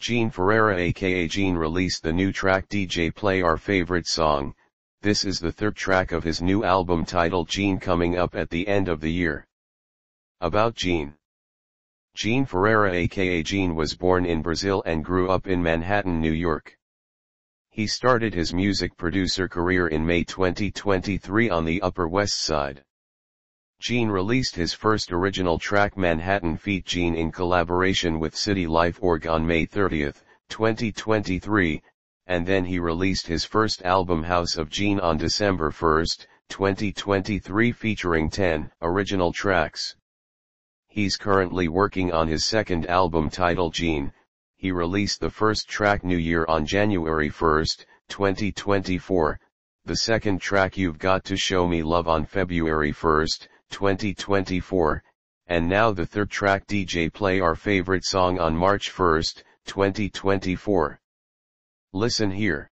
Jean Ferreira aka Jean released the new track DJ Play Our Favorite Song, this is the third track of his new album titled Jean coming up at the end of the year. About Jean Jean Ferreira aka Jean was born in Brazil and grew up in Manhattan, New York. He started his music producer career in May 2023 on the Upper West Side. Jean released his first original track Manhattan Feat Jean in collaboration with City Life Org on May 30, 2023, and then he released his first album House of Jean on December 1, 2023 featuring 10 original tracks. He's currently working on his second album titled Jean, he released the first track New Year on January 1, 2024, the second track You've Got to Show Me Love on February 1, 2024, and now the third track DJ play our favorite song on March 1, 2024. Listen here.